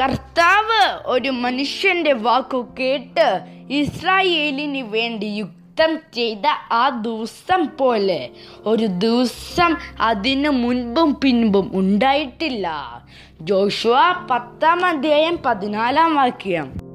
കർത്താവ് ഒരു മനുഷ്യന്റെ വാക്കു കേട്ട് ഇസ്രായേലിന് വേണ്ടി യുക്തം ചെയ്ത ആ ദിവസം പോലെ ഒരു ദിവസം അതിനു മുൻപും പിൻപും ഉണ്ടായിട്ടില്ല. ജോഷുവ പത്താം അധ്യായം പതിനാലാം വാക്യം.